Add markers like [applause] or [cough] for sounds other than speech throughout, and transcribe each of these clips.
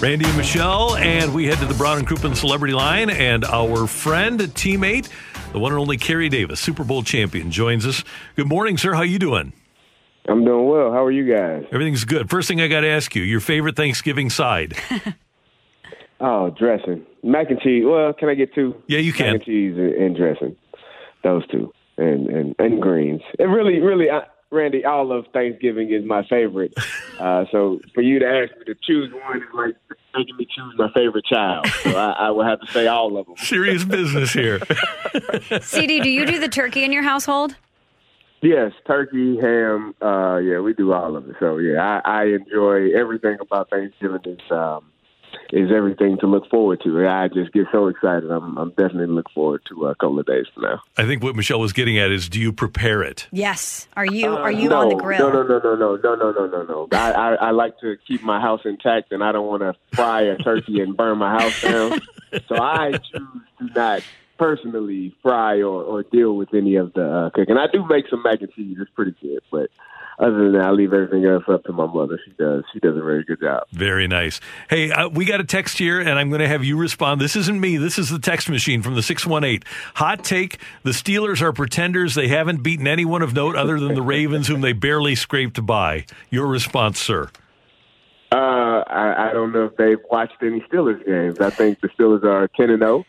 Randy and Michelle, and we head to the Brown and Crouppen Celebrity Line, and our friend, teammate, the one and only Carey Davis, Super Bowl champion, joins us. Good morning, sir. How you doing? I'm doing well. How are you guys? Everything's good. First thing I got to ask you, your favorite Thanksgiving side? [laughs] oh, dressing, mac and cheese. Well, can I get two? Yeah, you can. Mac and cheese and, and dressing, those two, and and and greens. It really, really. I, Randy, all of Thanksgiving is my favorite. [laughs] Uh, so for you to ask me to choose one is like making me choose my favorite child. So I, I would have to say all of them. Serious business here. [laughs] CD, do you do the turkey in your household? Yes, turkey, ham. Uh, yeah, we do all of it. So yeah, I, I enjoy everything about Thanksgiving. Is um, is everything to look forward to. I just get so excited. I'm, I'm definitely looking forward to a couple of days from now. I think what Michelle was getting at is, do you prepare it? Yes. Are you uh, Are you no, on the grill? No, no, no, no, no, no, no, no, no. I, I, I like to keep my house intact, and I don't want to fry a turkey and burn my house down. [laughs] so I choose to not personally fry or, or deal with any of the uh, cooking. I do make some mac and cheese. It's pretty good, but other than that, I leave everything else up to my mother. She does. She does a very good job. Very nice. Hey, uh, we got a text here, and I'm going to have you respond. This isn't me. This is the text machine from the 618. Hot take The Steelers are pretenders. They haven't beaten anyone of note other than the [laughs] Ravens, whom they barely scraped by. Your response, sir? Uh, I, I don't know if they've watched any Steelers games. I think the Steelers are 10 and 0.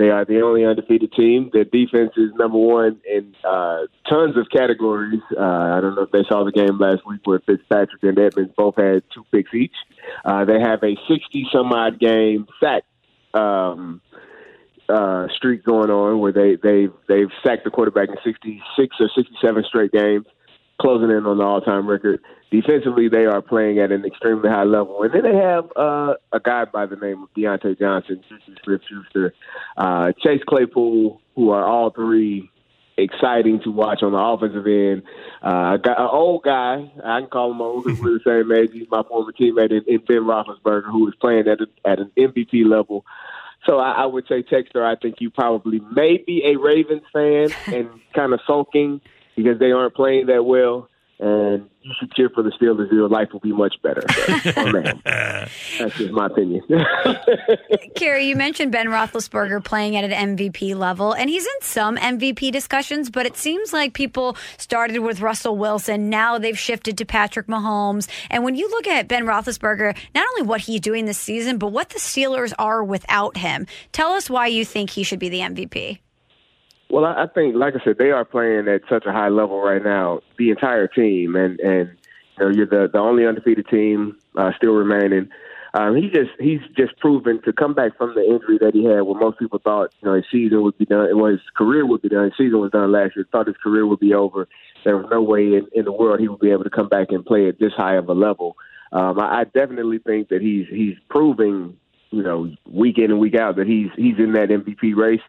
They are the only undefeated team. Their defense is number one in uh, tons of categories. Uh, I don't know if they saw the game last week where Fitzpatrick and Edmonds both had two picks each. Uh, they have a 60 some odd game sack um, uh, streak going on where they they've they've sacked the quarterback in 66 or 67 straight games, closing in on the all time record defensively, they are playing at an extremely high level. And then they have uh, a guy by the name of Diontae Johnson, Smith Schuster, uh, Chase Claypool, who are all three exciting to watch on the offensive end. Uh, an old guy, I can call him old because we're the same age. He's my former teammate in, in Ben Roethlisberger, who is playing at, a, at an MVP level. So I, I would say, Texter, I think you probably may be a Ravens fan and kind of sulking because they aren't playing that well and you should cheer for the Steelers. Your life will be much better. But, oh [laughs] that's just my opinion. [laughs] Carey, you mentioned Ben Roethlisberger playing at an MVP level, and he's in some MVP discussions. But it seems like people started with Russell Wilson. Now they've shifted to Patrick Mahomes. And when you look at Ben Roethlisberger, not only what he's doing this season, but what the Steelers are without him, tell us why you think he should be the MVP. Well, I think, like I said, they are playing at such a high level right now. The entire team, and and you know, you're the the only undefeated team uh, still remaining. Um, he just he's just proven to come back from the injury that he had, where most people thought you know his season would be done, well his career would be done. His season was done last year. Thought his career would be over. There was no way in, in the world he would be able to come back and play at this high of a level. Um, I, I definitely think that he's he's proving you know week in and week out that he's he's in that MVP race.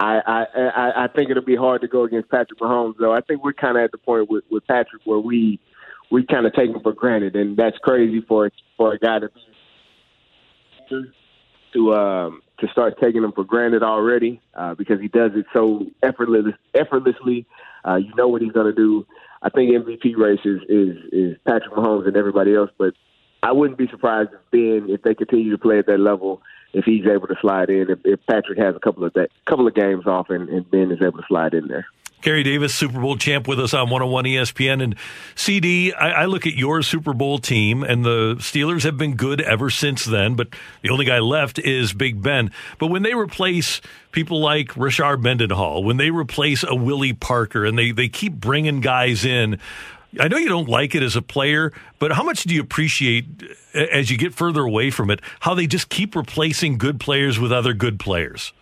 I, I I think it'll be hard to go against Patrick Mahomes, though. I think we're kind of at the point with, with Patrick where we we kind of take him for granted, and that's crazy for for a guy to to um, to start taking him for granted already uh, because he does it so effortless, effortlessly. Uh, you know what he's going to do. I think MVP race is, is is Patrick Mahomes and everybody else, but I wouldn't be surprised if Ben, if they continue to play at that level, if he's able to slide in, if, if Patrick has a couple of that, couple of games off, and, and Ben is able to slide in there. Carey Davis, Super Bowl champ, with us on 101 ESPN. And CD, I, I, look at your Super Bowl team, and the Steelers have been good ever since then, but the only guy left is Big Ben. But when they replace people like Rashard Mendenhall, when they replace a Willie Parker, and they, they keep bringing guys in, I know you don't like it as a player, but how much do you appreciate as you get further away from it how they just keep replacing good players with other good players?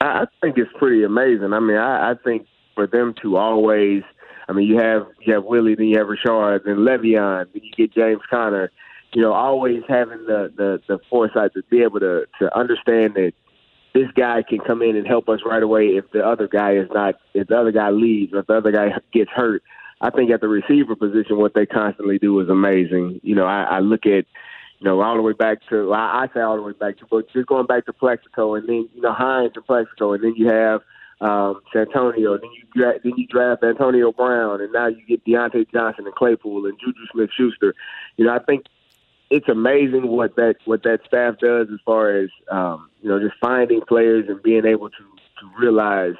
I think it's pretty amazing. I mean, I, I think for them to always, I mean, you have you have Willie, then you have Rashard, then Le'Veon, then you get James Conner. You know, always having the the, the foresight to be able to to understand that this guy can come in and help us right away if the other guy is not if the other guy leaves or if the other guy gets hurt. I think at the receiver position, what they constantly do is amazing. You know, I, I look at you know, all the way back to I, I say all the way back to, but just going back to Plaxico and then you know Hines and Plaxico, and then you have um, Santonio, then you dra- then you draft Antonio Brown, and now you get Diontae Johnson and Claypool and Juju Smith-Schuster. You know, I think it's amazing what that what that staff does as far as um, you know just finding players and being able to to realize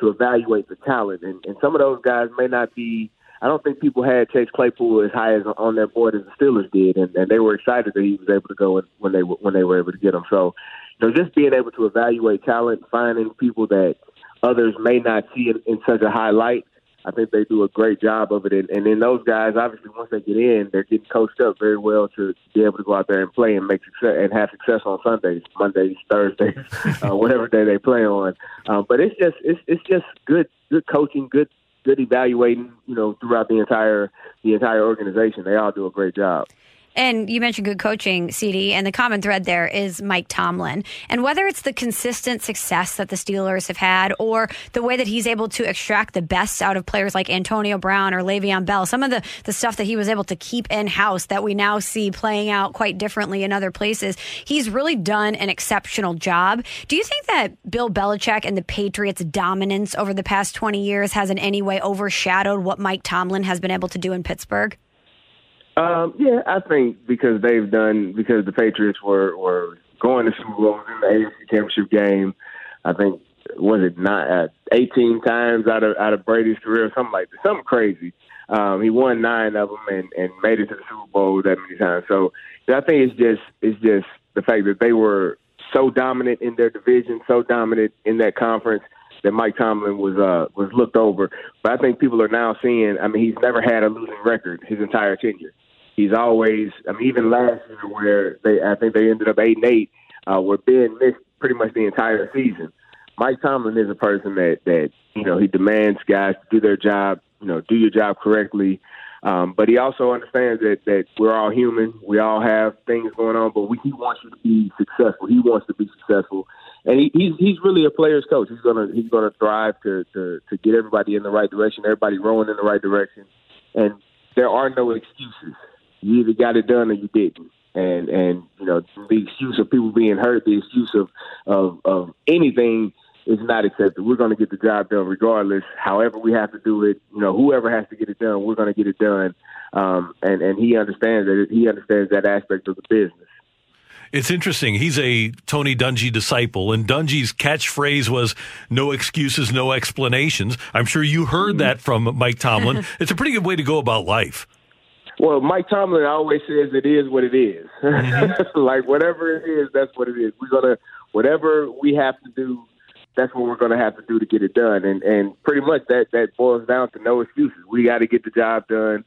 to evaluate the talent, and, and some of those guys may not be I don't think people had Chase Claypool as high as on their board as the Steelers did, and, and they were excited that he was able to go when they when they were able to get him. So, you know, just being able to evaluate talent, finding people that others may not see in, in such a high light, I think they do a great job of it. And, and then those guys, obviously, once they get in, they're getting coached up very well to be able to go out there and play and make success and have success on Sundays, Mondays, Thursdays, [laughs] uh, whatever day they play on. Um, but it's just it's it's just good good coaching, good good evaluating, you know, throughout the entire the entire organization. They all do a great job. And you mentioned good coaching, CD, and the common thread there is Mike Tomlin. And whether it's the consistent success that the Steelers have had or the way that he's able to extract the best out of players like Antonio Brown or Le'Veon Bell, some of the, the stuff that he was able to keep in house that we now see playing out quite differently in other places, he's really done an exceptional job. Do you think that Bill Belichick and the Patriots' dominance over the past 20 years has in any way overshadowed what Mike Tomlin has been able to do in Pittsburgh? Um, yeah, I think because they've done because the Patriots were were going to Super Bowl in the AFC Championship game. I think was it not uh, 18 times out of out of Brady's career, something like that, something crazy. Um, he won nine of them and and made it to the Super Bowl that many times. So I think it's just it's just the fact that they were so dominant in their division, so dominant in that conference that Mike Tomlin was uh was looked over. But I think people are now seeing. I mean, he's never had a losing record his entire tenure he's always. I mean, even last year where they, I think they ended up eight and eight, uh, where Ben missed pretty much the entire season. Mike Tomlin is a person that that you know he demands guys to do their job, you know, do your job correctly. Um, but he also understands that that we're all human. We all have things going on, but we, he wants you to be successful. He wants to be successful, and he, he's he's really a player's coach. He's gonna he's gonna thrive to to to get everybody in the right direction, everybody rowing in the right direction, and there are no excuses you either got it done or you didn't. And and you know the excuse of people being hurt, the excuse of of, of anything is not accepted. We're going to get the job done regardless. However, we have to do it. You know, whoever has to get it done, we're going to get it done. Um, and and he understands that. He understands that aspect of the business. It's interesting. He's a Tony Dungy disciple, and Dungy's catchphrase was "No excuses, no explanations." I'm sure you heard mm-hmm. that from Mike Tomlin. [laughs] it's a pretty good way to go about life. Well, Mike Tomlin always says it is what it is. Mm-hmm. [laughs] like whatever it is, that's what it is. We're gonna whatever we have to do, that's what we're gonna have to do to get it done. And and pretty much that that boils down to no excuses. We got to get the job done.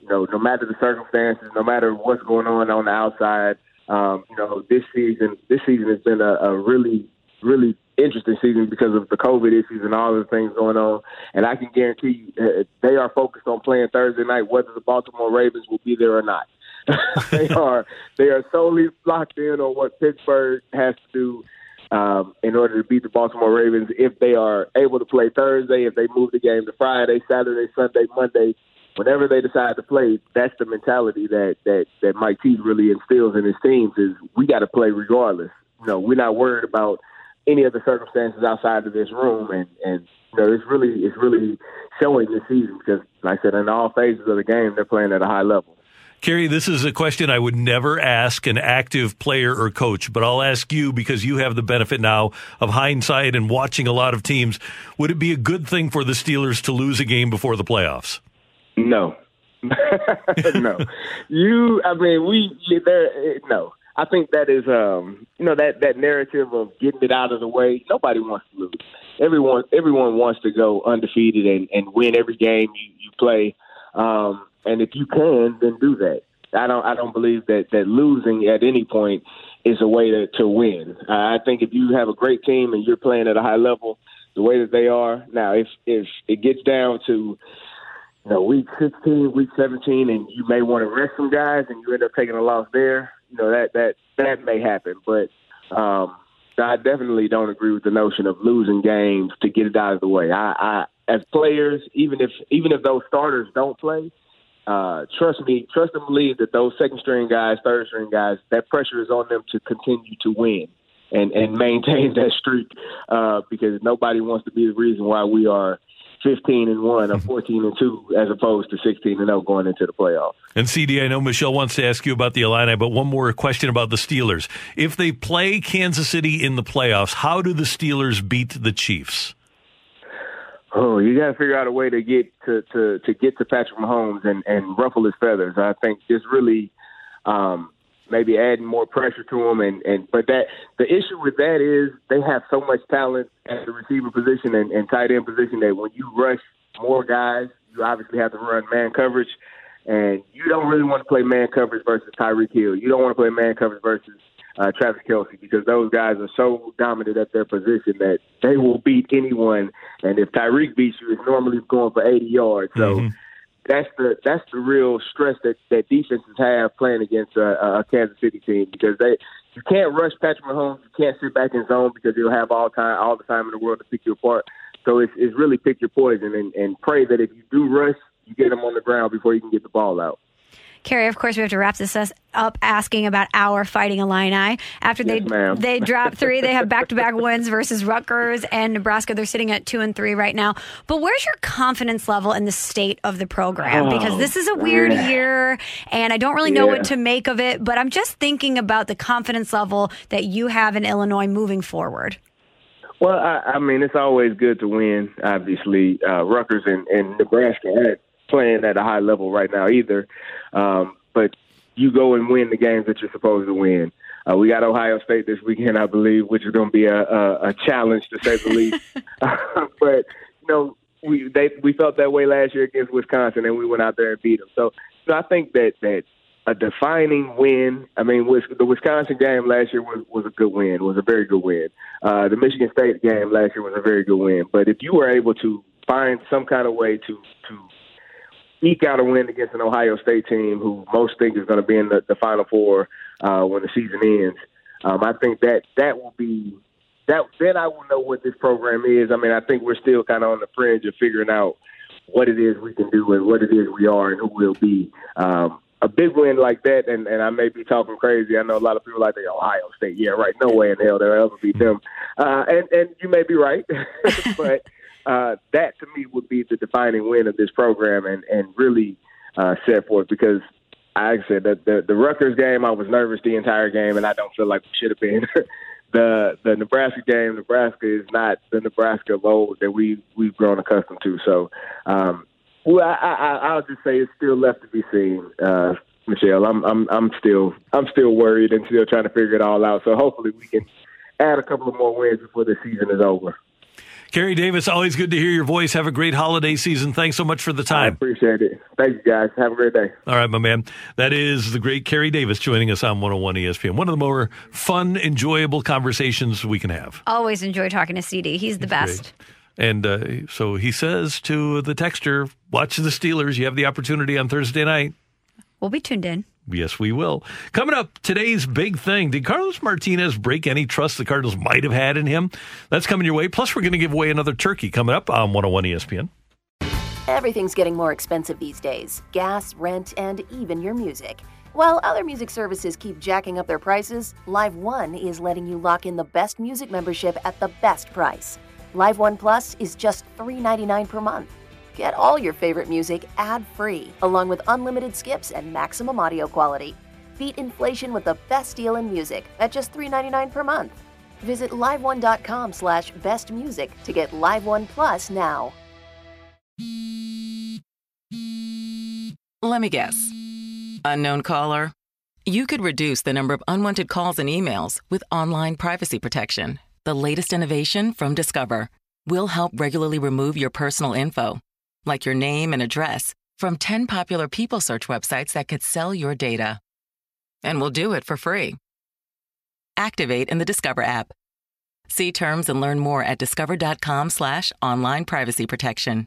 You know, no matter the circumstances, no matter what's going on on the outside. Um, you know, this season this season has been a, a really really interesting season because of the COVID issues and all the things going on. And I can guarantee you, uh, they are focused on playing Thursday night, whether the Baltimore Ravens will be there or not. [laughs] they [laughs] are they are solely locked in on what Pittsburgh has to do um, in order to beat the Baltimore Ravens. If they are able to play Thursday, if they move the game to Friday, Saturday, Sunday, Monday, whenever they decide to play, that's the mentality that that that Mike T really instills in his teams. Is we got to play regardless. You know, we're not worried about any of the circumstances outside of this room, and and you know, it's really it's really showing this season because, like I said, in all phases of the game, they're playing at a high level. Carey, this is a question I would never ask an active player or coach, but I'll ask you because you have the benefit now of hindsight and watching a lot of teams. Would it be a good thing for the Steelers to lose a game before the playoffs? No. [laughs] no. You, I mean, we, there, no. I think that is, um, you know, that that narrative of getting it out of the way. Nobody wants to lose. Everyone, everyone wants to go undefeated and, and win every game you, you play. Um, and if you can, then do that. I don't I don't believe that that losing at any point is a way to to win. Uh, I think if you have a great team and you're playing at a high level, the way that they are now, if if it gets down to you know week 16, week 17, and you may want to rest some guys, and you end up taking a loss there, you know that that that may happen. But um, I definitely don't agree with the notion of losing games to get it out of the way. I, I as players, even if even if those starters don't play, uh, trust me, trust and believe that those second string guys, third string guys, that pressure is on them to continue to win and and maintain [laughs] that streak uh, because nobody wants to be the reason why we are 15 and 1 or 14 and 2 as opposed to 16 and 0 going into the playoffs. And CD, I know Michelle wants to ask you about the Illini, but one more question about the Steelers. If they play Kansas City in the playoffs, how do the Steelers beat the Chiefs? Oh, you got to figure out a way to get to, to, to get to Patrick Mahomes and, and ruffle his feathers. I think just really um, maybe adding more pressure to him. And, and but that the issue with that is they have so much talent at the receiver position and, and tight end position that when you rush more guys, you obviously have to run man coverage. And you don't really want to play man coverage versus Tyreek Hill. You don't want to play man coverage versus uh, Travis Kelce because those guys are so dominant at their position that they will beat anyone. And if Tyreek beats you, it's normally going for 80 yards. So mm-hmm. That's the that's the real stress that that defenses have playing against a, a Kansas City team because they you can't rush Patrick Mahomes. You can't sit back in zone because he'll have all time all the time in the world to pick you apart. So it's it's really pick your poison and, and pray that if you do rush you get him on the ground before you can get the ball out. Carey, of course, we have to wrap this up asking about our fighting Illini. After yes, they ma'am. they drop three, they have back to back wins versus Rutgers and Nebraska. They're sitting at two and three right now. But where's your confidence level in the state of the program? Oh, because this is a weird yeah. year, and I don't really know yeah. what to make of it. But I'm just thinking about the confidence level that you have in Illinois moving forward. Well, I, I mean, it's always good to win. Obviously, uh, Rutgers and, and Nebraska aren't playing at a high level right now either. Um, but you go and win the games that you're supposed to win. Uh, we got Ohio State this weekend, I believe, which is going to be a, a, a challenge to say the least. [laughs] [laughs] but you know, we they we felt that way last year against Wisconsin, and we went out there and beat them. So, so I think that that a defining win. I mean, the Wisconsin game last year was was a good win. Was a very good win. Uh, the Michigan State game last year was a very good win. But if you were able to find some kind of way to to eke out a win against an Ohio State team who most think is going to be in the, the Final Four uh, when the season ends. Um, I think that that will be that. Then I will know what this program is. I mean, I think we're still kind of on the fringe of figuring out what it is we can do and what it is we are and who we'll be. Um, a big win like that, and, and I may be talking crazy. I know a lot of people like the Ohio State. Yeah, right. No way in hell they'll ever beat them. Uh, and and you may be right, [laughs] but uh, that to me would be the defining win of this program and, and really uh, set forth because I said, that the, the Rutgers game, I was nervous the entire game, and I don't feel like we should have been. [laughs] the the Nebraska game, Nebraska is not the Nebraska of old that we we've grown accustomed to. So, um, well, I, I, I'll just say it's still left to be seen. Uh, Michelle, I'm I'm I'm still I'm still worried and still trying to figure it all out. So hopefully we can add a couple of more wins before the season is over. Carey Davis, always good to hear your voice. Have a great holiday season. Thanks so much for the time. I appreciate it. Thank you, guys. Have a great day. All right, my man. That is the great Carey Davis joining us on 101 ESPN. One of the more fun, enjoyable conversations we can have. Always enjoy talking to CD. He's the best. Great. And uh, so he says to the texter, watch the Steelers. You have the opportunity on Thursday night. We'll be tuned in. Yes, we will. Coming up, today's big thing. Did Carlos Martinez break any trust the Cardinals might have had in him? That's coming your way. Plus, we're going to give away another turkey coming up on 101 ESPN. Everything's getting more expensive these days gas, rent, and even your music. While other music services keep jacking up their prices, Live One is letting you lock in the best music membership at the best price. Live One Plus is just $3.99 per month. Get all your favorite music ad-free, along with unlimited skips and maximum audio quality. Beat inflation with the best deal in music at just $3.99 per month. Visit liveone.com slash bestmusic to get Live One Plus now. Let me guess. Unknown caller? You could reduce the number of unwanted calls and emails with online privacy protection. The latest innovation from Discover will help regularly remove your personal info like your name and address, from 10 popular people search websites that could sell your data. And we'll do it for free. Activate in the Discover app. See terms and learn more at discover.com slash online privacy protection.